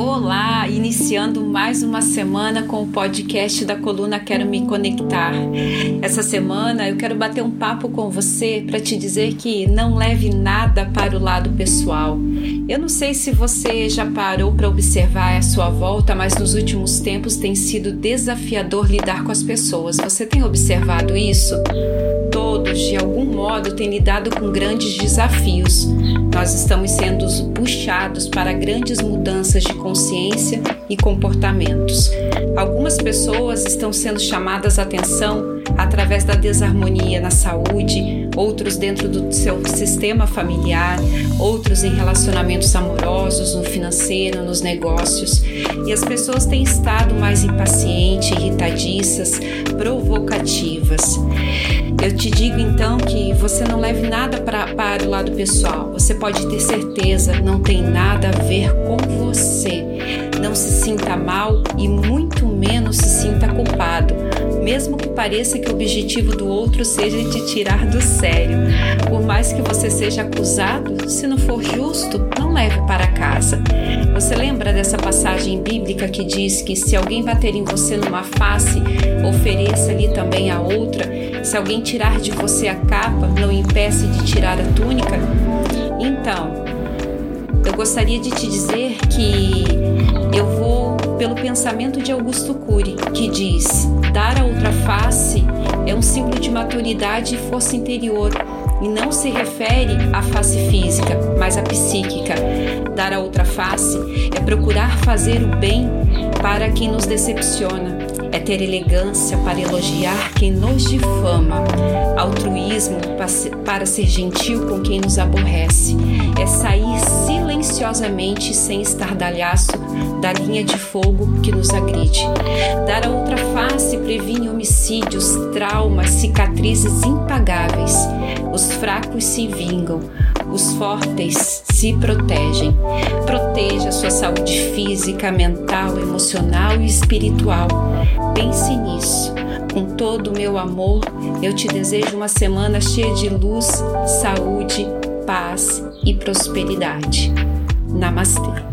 Olá! Iniciando mais uma semana com o podcast da coluna Quero Me Conectar. Essa semana eu quero bater um papo com você para te dizer que não leve nada para o lado pessoal. Eu não sei se você já parou para observar a sua volta, mas nos últimos tempos tem sido desafiador lidar com as pessoas. Você tem observado isso? Todos, de algum modo, têm lidado com grandes desafios. Nós estamos sendo puxados para grandes mudanças de consciência e comportamentos. Algumas pessoas estão sendo chamadas a atenção através da desarmonia na saúde, outros dentro do seu sistema familiar, outros em relacionamentos amorosos, no financeiro, nos negócios. E as pessoas têm estado mais impacientes, irritadiças, provocativas. Eu te digo então que você não leve nada pra, para o lado pessoal. Você pode ter certeza, não tem nada a ver com você. Sinta mal e muito menos se sinta culpado, mesmo que pareça que o objetivo do outro seja te tirar do sério. Por mais que você seja acusado, se não for justo, não leve para casa. Você lembra dessa passagem bíblica que diz que se alguém bater em você numa face, ofereça-lhe também a outra? Se alguém tirar de você a capa, não impeça de tirar a túnica? Então, eu gostaria de te dizer que eu vou pelo pensamento de Augusto Cury, que diz: dar a outra face é um símbolo de maturidade e força interior e não se refere à face física, mas à psíquica. Dar a outra face é procurar fazer o bem para quem nos decepciona. É ter elegância para elogiar quem nos difama, altruísmo para ser gentil com quem nos aborrece, é sair silenciosamente sem estardalhaço da linha de fogo que nos agride. Dar a outra face previne homicídios, traumas, cicatrizes impagáveis. Os fracos se vingam, os fortes se protegem. Proteja sua saúde física, mental, emocional e espiritual. Pense nisso. Com todo o meu amor, eu te desejo uma semana cheia de luz, saúde, paz e prosperidade. Namastê.